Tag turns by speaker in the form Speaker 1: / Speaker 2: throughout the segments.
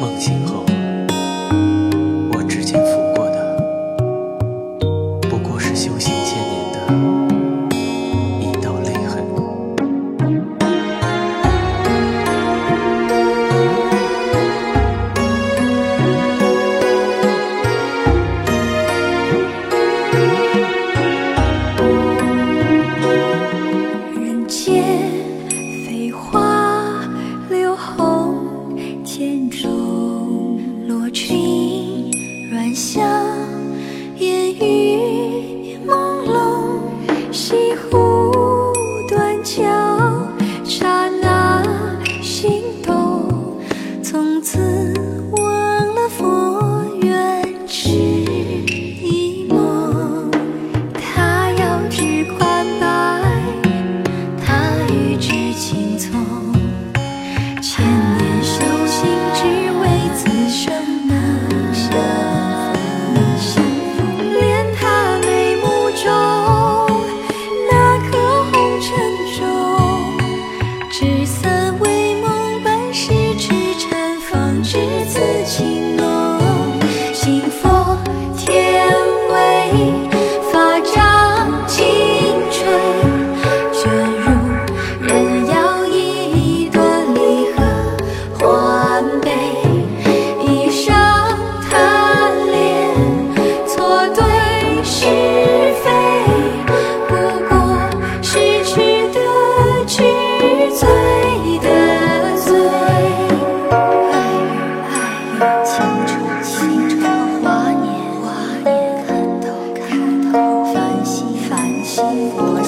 Speaker 1: 梦醒后，我指尖抚过的，不过是修行千年的，一道泪痕。
Speaker 2: 人间。你。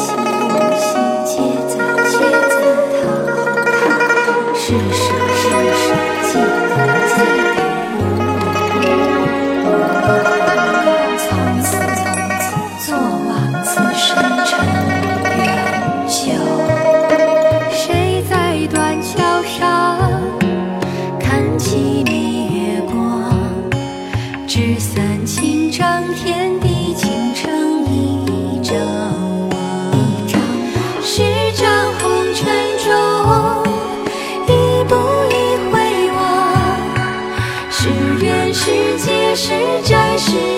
Speaker 2: Yes. 是真实